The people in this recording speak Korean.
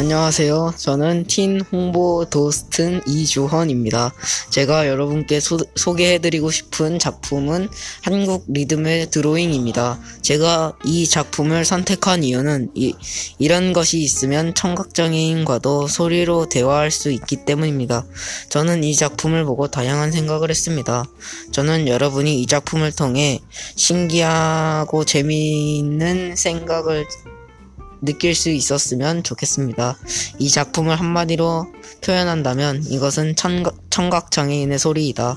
안녕하세요. 저는 틴 홍보 도스튼 이주헌입니다. 제가 여러분께 소, 소개해드리고 싶은 작품은 한국 리듬의 드로잉입니다. 제가 이 작품을 선택한 이유는 이, 이런 것이 있으면 청각장애인과도 소리로 대화할 수 있기 때문입니다. 저는 이 작품을 보고 다양한 생각을 했습니다. 저는 여러분이 이 작품을 통해 신기하고 재미있는 생각을 느낄 수 있었으면 좋겠습니다. 이 작품을 한마디로 표현한다면 이것은 청각, 청각장애인의 소리이다.